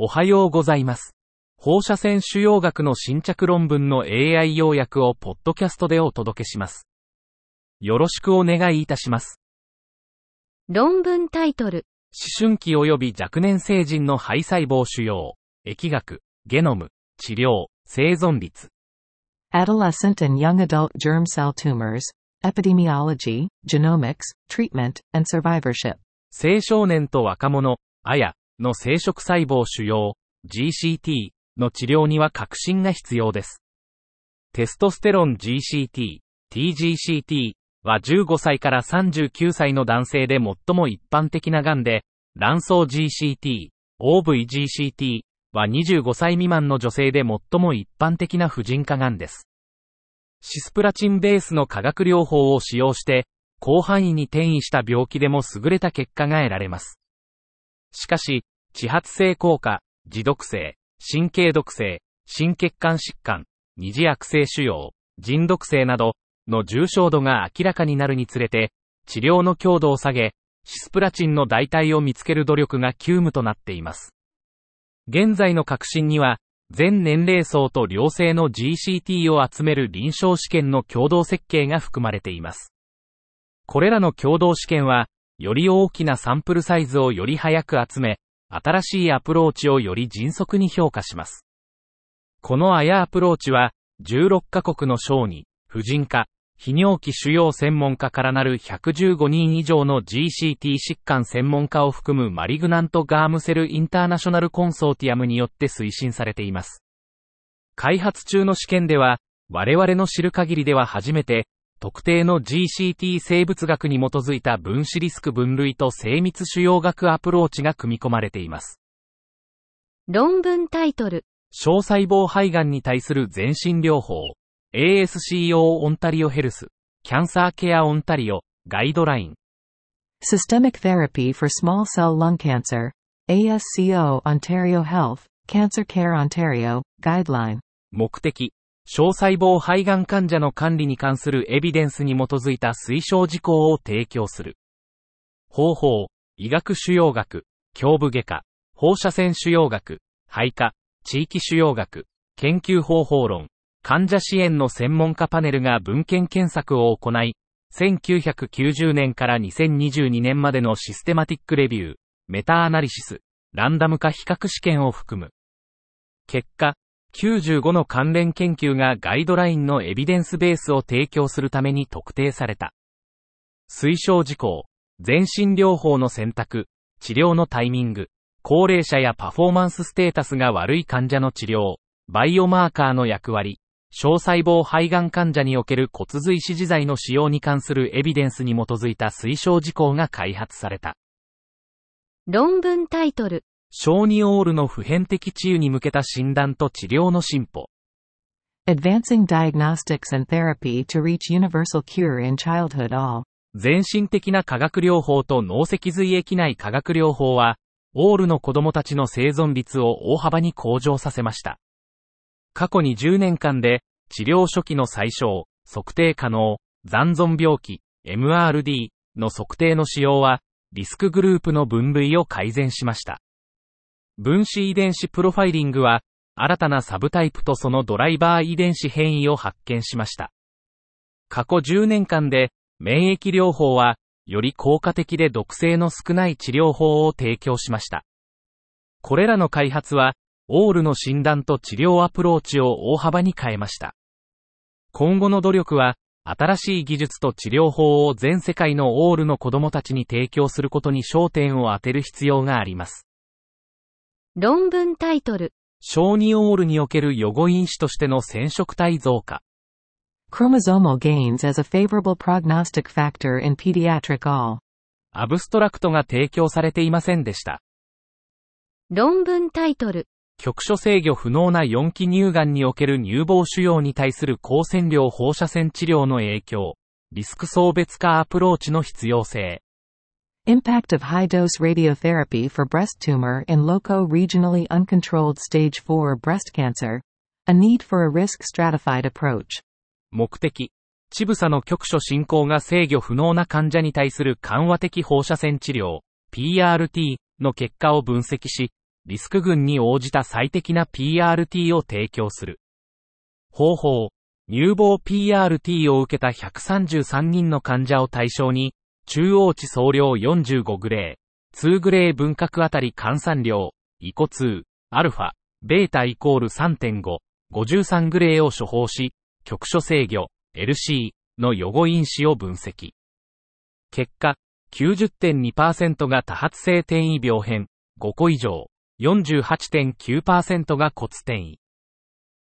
おはようございます。放射線腫瘍学の新着論文の AI 要約をポッドキャストでお届けします。よろしくお願いいたします。論文タイトル、思春期及び若年成人の肺細胞腫瘍、疫学、ゲノム、治療、生存率。Adolescent and young adult germ cell tumors, epidemiology, genomics, treatment, and survivorship. 青少年と若者、あや、の生殖細胞腫瘍、GCT の治療には革新が必要です。テストステロン GCT、TGCT は15歳から39歳の男性で最も一般的な癌で、卵巣 GCT、OVGCT は25歳未満の女性で最も一般的な婦人科癌です。シスプラチンベースの化学療法を使用して、広範囲に転移した病気でも優れた結果が得られます。しかし、地発性効果、自毒性、神経毒性、心血管疾患、二次悪性腫瘍、腎毒性などの重症度が明らかになるにつれて、治療の強度を下げ、シスプラチンの代替を見つける努力が急務となっています。現在の革新には、全年齢層と良性の GCT を集める臨床試験の共同設計が含まれています。これらの共同試験は、より大きなサンプルサイズをより早く集め、新しいアプローチをより迅速に評価します。このアヤアプローチは、16カ国の小児、婦人科、泌尿器腫瘍専門家からなる115人以上の GCT 疾患専門家を含むマリグナントガームセルインターナショナルコンソーティアムによって推進されています。開発中の試験では、我々の知る限りでは初めて、特定の GCT 生物学に基づいた分子リスク分類と精密腫瘍学アプローチが組み込まれています。論文タイトル、小細胞肺がんに対する全身療法、ASCO オンタリオヘルス、キャンサーケアオンタリオ、ガイドライン。Systemic therapy for small cell lung cancer. ASCO Ontario Health, Cancer Care Ontario, Guideline. 目的、小細胞肺がん患者の管理に関するエビデンスに基づいた推奨事項を提供する。方法、医学腫瘍学、胸部外科、放射線腫瘍学、肺科、地域腫瘍学、研究方法論、患者支援の専門家パネルが文献検索を行い、1990年から2022年までのシステマティックレビュー、メタアナリシス、ランダム化比較試験を含む。結果、95の関連研究がガイドラインのエビデンスベースを提供するために特定された。推奨事項、全身療法の選択、治療のタイミング、高齢者やパフォーマンスステータスが悪い患者の治療、バイオマーカーの役割、小細胞肺がん患者における骨髄支持剤の使用に関するエビデンスに基づいた推奨事項が開発された。論文タイトル、小児オールの普遍的治癒に向けた診断と治療の進歩。Advancing diagnostics and therapy to reach universal cure in childhood all. 全身的な化学療法と脳脊髄液内化学療法は、オールの子供たちの生存率を大幅に向上させました。過去に10年間で、治療初期の最小、測定可能、残存病気、MRD の測定の使用は、リスクグループの分類を改善しました。分子遺伝子プロファイリングは、新たなサブタイプとそのドライバー遺伝子変異を発見しました。過去10年間で、免疫療法は、より効果的で毒性の少ない治療法を提供しました。これらの開発は、オールの診断と治療アプローチを大幅に変えました。今後の努力は、新しい技術と治療法を全世界のオールの子供たちに提供することに焦点を当てる必要があります。論文タイトル、小児オールにおける予後因子としての染色体増加。Chromosomal gains as a favorable prognostic factor in pediatric all. アブストラクトが提供されていませんでした。論文タイトル、局所制御不能な4期乳がんにおける乳房腫瘍に対する高線量放射線治療の影響、リスク層別化アプローチの必要性。Impact of high dose radiotherapy for breast tumor in loco regionally uncontrolled stage 4 breast cancer. A need for a risk stratified approach. 目的。乳房の局所進行が制御不能な患者に対する緩和的放射線治療、PRT の結果を分析し、リスク群に応じた最適な PRT を提供する。方法、乳房 PRT を受けた133人の患者を対象に、中央値総量45グレー、2グレー分割あたり換算量、イコ2、アルファ、ベータイコール3.5、53グレーを処方し、局所制御、LC の予後因子を分析。結果、90.2%が多発性転移病変、5個以上、48.9%が骨転移。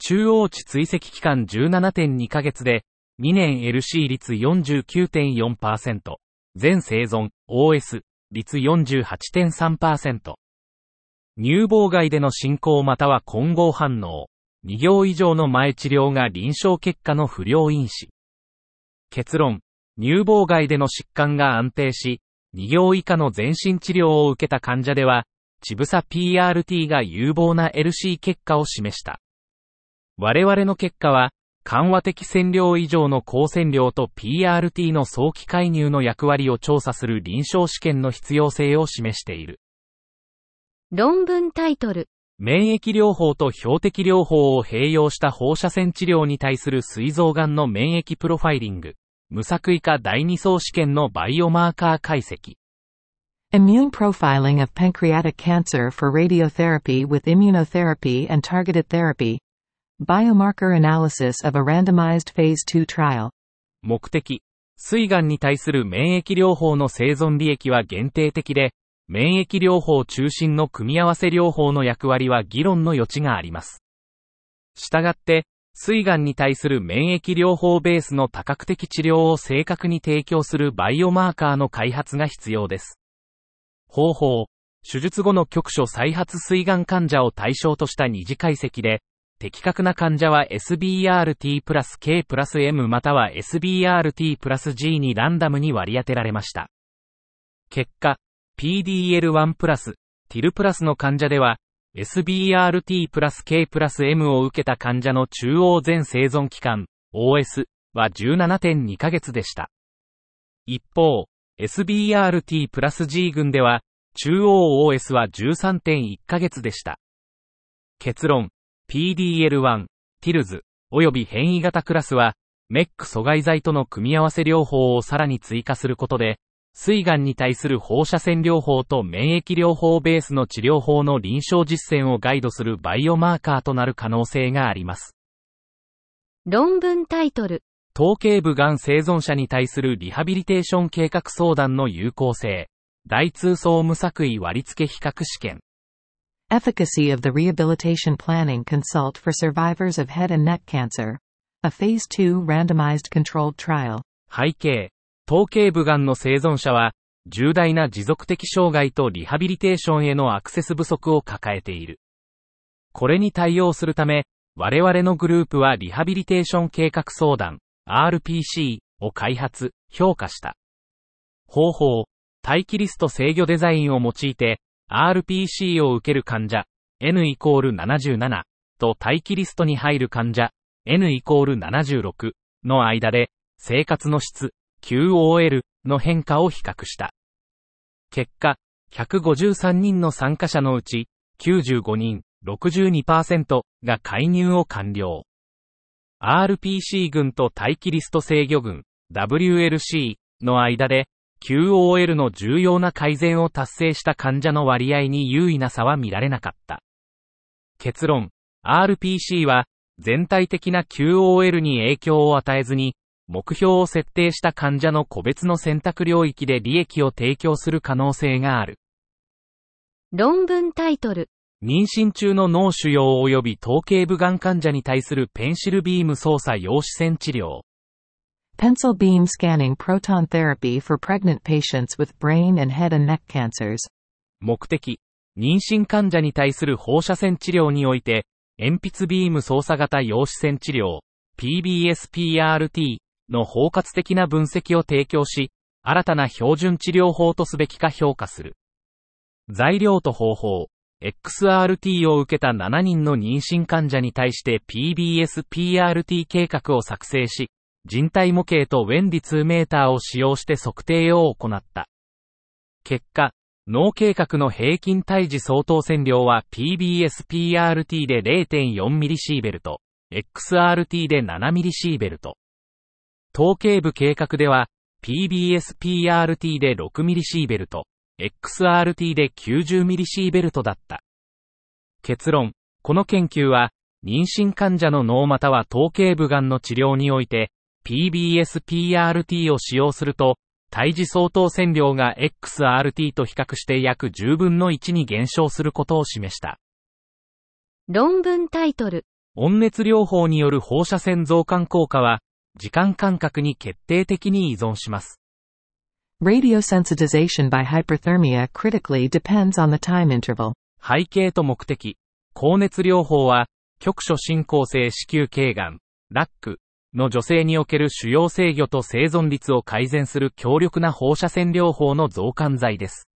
中央値追跡期間17.2ヶ月で、2年 LC 率49.4%、全生存 OS 率48.3%。乳房外での進行または混合反応、2行以上の前治療が臨床結果の不良因子。結論、乳房外での疾患が安定し、2行以下の全身治療を受けた患者では、チブサ PRT が有望な LC 結果を示した。我々の結果は、緩和的線量以上の高線量と PRT の早期介入の役割を調査する臨床試験の必要性を示している。論文タイトル。免疫療法と標的療法を併用した放射線治療に対する膵臓癌の免疫プロファイリング。無作為化第二層試験のバイオマーカー解析。Immune profiling of pancreatic cancer for radiotherapy with immunotherapy and targeted therapy. Biomarker analysis of a randomized phase 2 trial 目的、水癌に対する免疫療法の生存利益は限定的で、免疫療法中心の組み合わせ療法の役割は議論の余地があります。したがって、水癌に対する免疫療法ベースの多角的治療を正確に提供するバイオマーカーの開発が必要です。方法、手術後の局所再発水癌患者を対象とした二次解析で、的確な患者は SBRT プラス K プラス M または SBRT プラス G にランダムに割り当てられました。結果、PDL1 プラス、TIL プラスの患者では、SBRT プラス K プラス M を受けた患者の中央全生存期間、OS は17.2ヶ月でした。一方、SBRT プラス G 群では、中央 OS は13.1ヶ月でした。結論、PDL1、TILS、及び変異型クラスは、メック阻害剤との組み合わせ療法をさらに追加することで、水癌に対する放射線療法と免疫療法ベースの治療法の臨床実践をガイドするバイオマーカーとなる可能性があります。論文タイトル。頭頸部癌生存者に対するリハビリテーション計画相談の有効性。大通層無作為割付比較試験。Efficacy of the Rehabilitation Planning Consult for Survivors of Head and Neck Cancer. A Phase 2 Randomized Controlled Trial. 背景、頭頸部がんの生存者は、重大な持続的障害とリハビリテーションへのアクセス不足を抱えている。これに対応するため、我々のグループはリハビリテーション計画相談、RPC を開発、評価した。方法、待機リスト制御デザインを用いて、RPC を受ける患者 N イコール77と待機リストに入る患者 N イコール76の間で生活の質 QOL の変化を比較した。結果、153人の参加者のうち95人62%が介入を完了。RPC 群と待機リスト制御群 WLC の間で QOL の重要な改善を達成した患者の割合に優位な差は見られなかった。結論、RPC は全体的な QOL に影響を与えずに、目標を設定した患者の個別の選択領域で利益を提供する可能性がある。論文タイトル。妊娠中の脳腫瘍及び頭頸部がん患者に対するペンシルビーム操作陽子線治療。Pencil beam scanning proton therapy for pregnant patients with brain and head and neck cancers. 目的、妊娠患者に対する放射線治療において、鉛筆ビーム操作型陽子線治療、PBSPRT の包括的な分析を提供し、新たな標準治療法とすべきか評価する。材料と方法、XRT を受けた7人の妊娠患者に対して PBSPRT 計画を作成し、人体模型とウェンディ2メーターを使用して測定を行った。結果、脳計画の平均胎児相当線量は PBS-PRT で 0.4mS、XRT で 7mS。統計部計画では PBS-PRT で 6mS、XRT で 90mS だった。結論、この研究は、妊娠患者の脳または頭頸部がんの治療において、PBS-PRT を使用すると、胎児相当線量が XRT と比較して約10分の1に減少することを示した。論文タイトル。温熱療法による放射線増加効果は、時間間隔に決定的に依存します。Radiosensitization by hyperthermia critically depends on the time interval. 背景と目的。高熱療法は、局所進行性子宮頸がん、ラックの女性における主要制御と生存率を改善する強力な放射線療法の増刊剤です。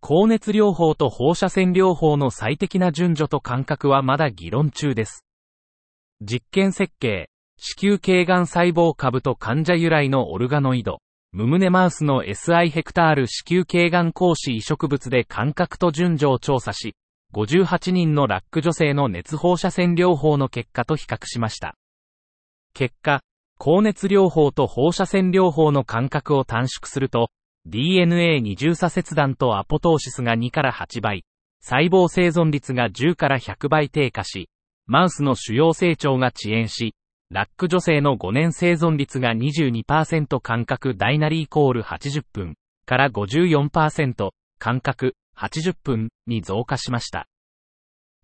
高熱療法と放射線療法の最適な順序と間隔はまだ議論中です。実験設計、子宮頸がん細胞株と患者由来のオルガノイド、ムムネマウスの SI ヘクタール子宮頸がん講師移植物で間隔と順序を調査し、58人のラック女性の熱放射線療法の結果と比較しました。結果、高熱療法と放射線療法の間隔を短縮すると、DNA 二重差切断とアポトーシスが2から8倍、細胞生存率が10から100倍低下し、マウスの主要成長が遅延し、ラック女性の5年生存率が22%間隔ダイナリーイコール80分から54%間隔80分に増加しました。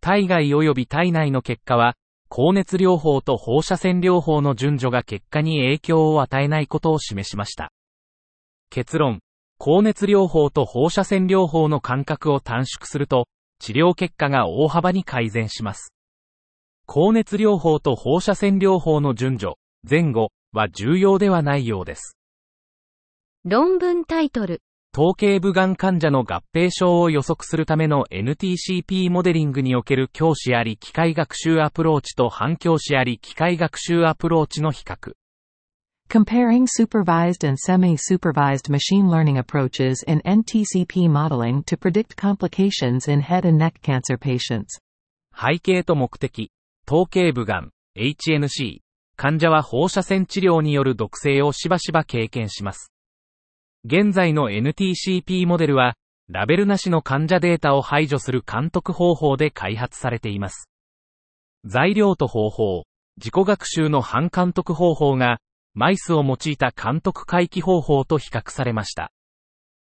体外及び体内の結果は、高熱療法と放射線療法の順序が結果に影響を与えないことを示しました。結論、高熱療法と放射線療法の間隔を短縮すると、治療結果が大幅に改善します。高熱療法と放射線療法の順序、前後は重要ではないようです。論文タイトル。統計部がん患者の合併症を予測するための NTCP モデリングにおける教師あり機械学習アプローチと反教師あり機械学習アプローチの比較。Comparing supervised and semi-supervised machine learning approaches in NTCP modeling to predict complications in head and neck cancer patients. 背景と目的。頭頸部がん、HNC、患者は放射線治療による毒性をしばしば経験します。現在の NTCP モデルは、ラベルなしの患者データを排除する監督方法で開発されています。材料と方法、自己学習の反監督方法が、マイスを用いた監督回帰方法と比較されました。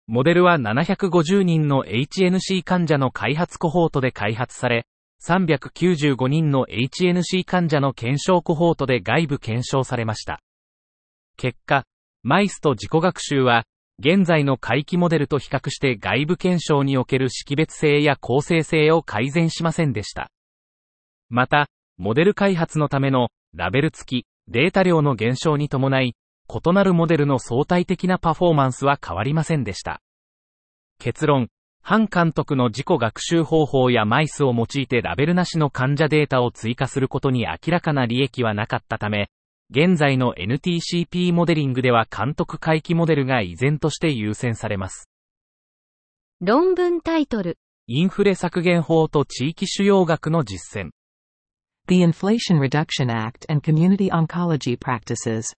モデルは750人の HNC 患者の開発コホートで開発され、395人の HNC 患者の検証コホートで外部検証されました。結果、マイスと自己学習は、現在の回帰モデルと比較して外部検証における識別性や構成性を改善しませんでした。また、モデル開発のためのラベル付きデータ量の減少に伴い、異なるモデルの相対的なパフォーマンスは変わりませんでした。結論、反監督の自己学習方法やマイスを用いてラベルなしの患者データを追加することに明らかな利益はなかったため、現在の NTCP モデリングでは監督回帰モデルが依然として優先されます。論文タイトル。インフレ削減法と地域主要学の実践。The Inflation Reduction Act and Community Oncology Practices。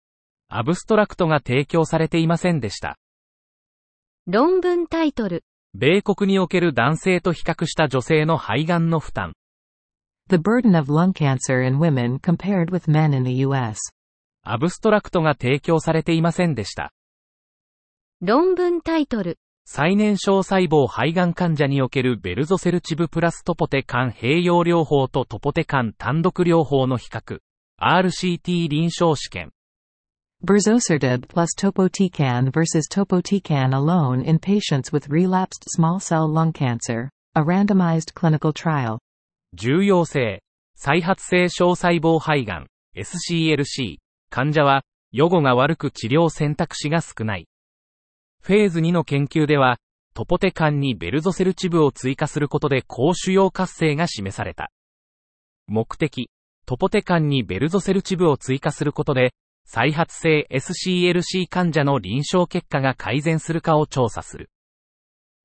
アブストラクトが提供されていませんでした。論文タイトル。米国における男性と比較した女性の肺がんの負担。The burden of lung cancer in women compared with men in the US. アブストラクトが提供されていませんでした。論文タイトル。再燃小細胞肺がん患者におけるベルゾセルチブプラストポテカン併用療法とトポテカン単独療法の比較。RCT 臨床試験。Berzosertib plus topotecan versus topotecan alone in patients with relapsed small cell lung cancer, a randomized clinical trial. 重要性、再発性小細胞肺がん、SCLC、患者は、予後が悪く治療選択肢が少ない。フェーズ2の研究では、トポテカンにベルゾセルチブを追加することで高腫瘍活性が示された。目的、トポテカンにベルゾセルチブを追加することで、再発性 SCLC 患者の臨床結果が改善するかを調査する。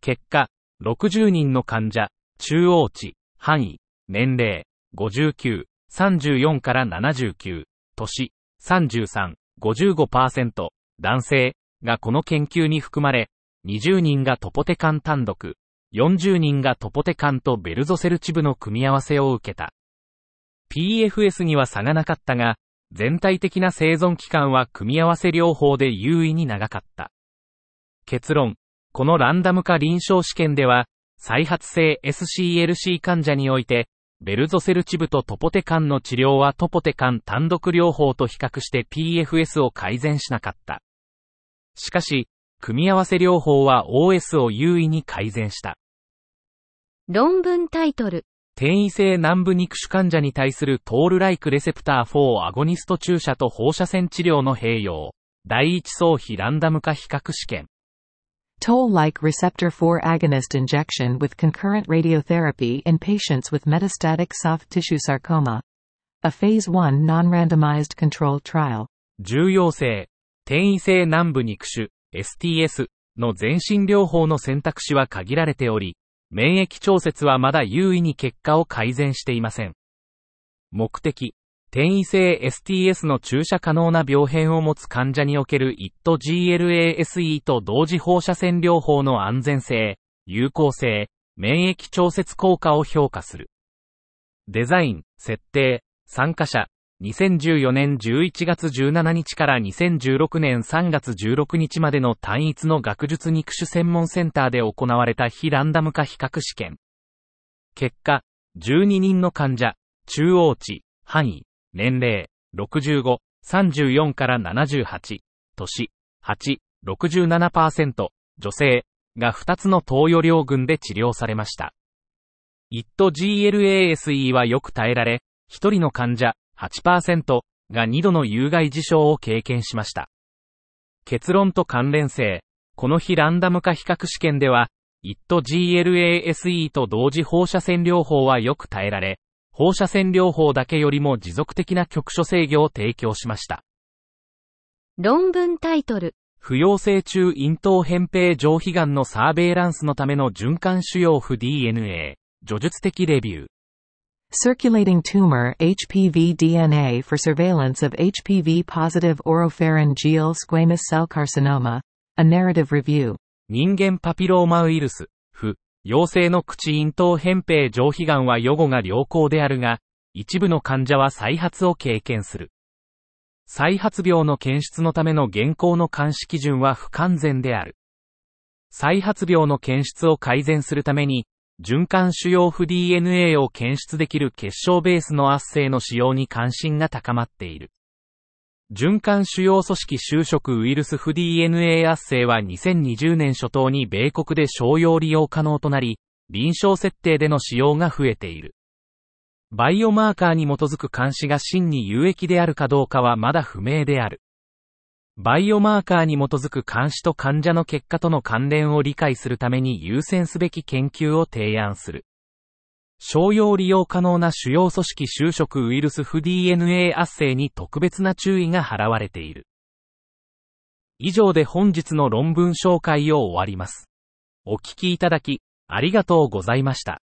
結果、60人の患者、中央値、範囲、年齢、59、34から79、年、33、55%、男性がこの研究に含まれ、20人がトポテカン単独、40人がトポテカンとベルゾセルチブの組み合わせを受けた。PFS には差がなかったが、全体的な生存期間は組み合わせ療法で優位に長かった。結論、このランダム化臨床試験では、再発性 SCLC 患者において、ベルゾセルチブとトポテカンの治療はトポテカン単独療法と比較して PFS を改善しなかった。しかし、組み合わせ療法は OS を優位に改善した。論文タイトル。転移性南部肉腫患者に対するトールライクレセプター4アゴニスト注射と放射線治療の併用。第一層比ランダム化比較試験。Toll-like receptor 4 agonist injection with concurrent radiotherapy in patients with metastatic soft tissue sarcoma. A phase 1 non-randomized control trial. 重要性。転移性南部肉腫、STS の全身療法の選択肢は限られており、免疫調節はまだ優位に結果を改善していません。目的、転移性 STS の注射可能な病変を持つ患者における ITGLASE と同時放射線療法の安全性、有効性、免疫調節効果を評価する。デザイン、設定、参加者、2014年11月17日から2016年3月16日までの単一の学術肉種専門センターで行われた非ランダム化比較試験。結果、12人の患者、中央値、範囲、年齢、65、34から78、年、8、67%、女性が2つの投与量群で治療されました。ITGLASE はよく耐えられ、1人の患者8%が2度の有害事象を経験しました。結論と関連性。この日ランダム化比較試験では、ITGLASE と同時放射線療法はよく耐えられ、放射線療法だけよりも持続的な局所制御を提供しました。論文タイトル。不溶性中咽頭扁平上皮癌のサーベイランスのための循環腫瘍不 DNA、叙述的レビュー。Circulating tumor HPV DNA for surveillance of HPV positive oropharyngeal squamous cell carcinoma, a narrative review. 人間パピローマウイルス、不、陽性の口咽頭扁平上皮癌は予後が良好であるが、一部の患者は再発を経験する。再発病の検出のための現行の監視基準は不完全である。再発病の検出を改善するために、循環主要不 DNA を検出できる結晶ベースの圧生の使用に関心が高まっている。循環主要組織就職ウイルス不 DNA 圧生は2020年初頭に米国で商用利用可能となり、臨床設定での使用が増えている。バイオマーカーに基づく監視が真に有益であるかどうかはまだ不明である。バイオマーカーに基づく監視と患者の結果との関連を理解するために優先すべき研究を提案する。商用利用可能な主要組織就職ウイルス不 DNA 圧生に特別な注意が払われている。以上で本日の論文紹介を終わります。お聞きいただき、ありがとうございました。